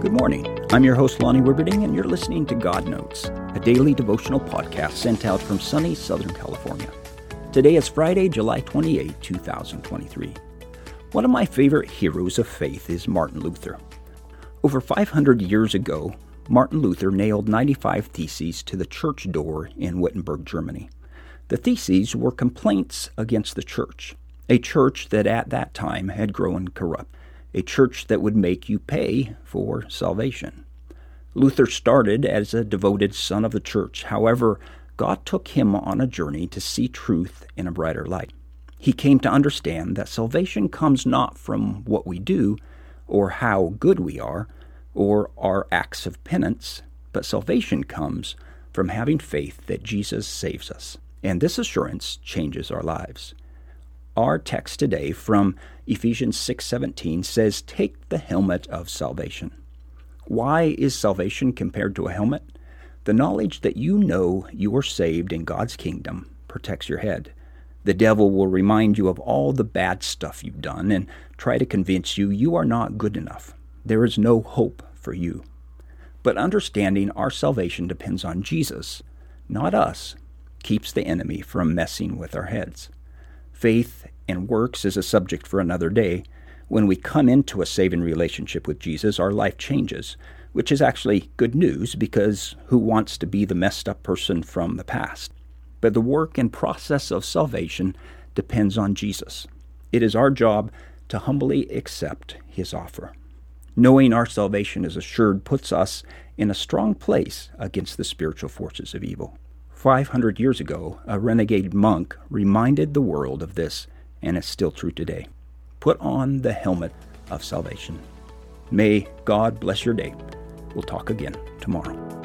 Good morning. I'm your host, Lonnie Wibberding, and you're listening to God Notes, a daily devotional podcast sent out from sunny Southern California. Today is Friday, July 28, 2023. One of my favorite heroes of faith is Martin Luther. Over 500 years ago, Martin Luther nailed 95 theses to the church door in Wittenberg, Germany. The theses were complaints against the church, a church that at that time had grown corrupt a church that would make you pay for salvation. Luther started as a devoted son of the church. However, God took him on a journey to see truth in a brighter light. He came to understand that salvation comes not from what we do or how good we are or our acts of penance, but salvation comes from having faith that Jesus saves us. And this assurance changes our lives. Our text today from Ephesians 6:17 says, "Take the helmet of salvation." Why is salvation compared to a helmet? The knowledge that you know you are saved in God's kingdom protects your head. The devil will remind you of all the bad stuff you've done and try to convince you you are not good enough. There is no hope for you. But understanding our salvation depends on Jesus, not us, keeps the enemy from messing with our heads. Faith and works is a subject for another day. When we come into a saving relationship with Jesus, our life changes, which is actually good news because who wants to be the messed up person from the past? But the work and process of salvation depends on Jesus. It is our job to humbly accept his offer. Knowing our salvation is assured puts us in a strong place against the spiritual forces of evil. 500 years ago, a renegade monk reminded the world of this, and it's still true today. Put on the helmet of salvation. May God bless your day. We'll talk again tomorrow.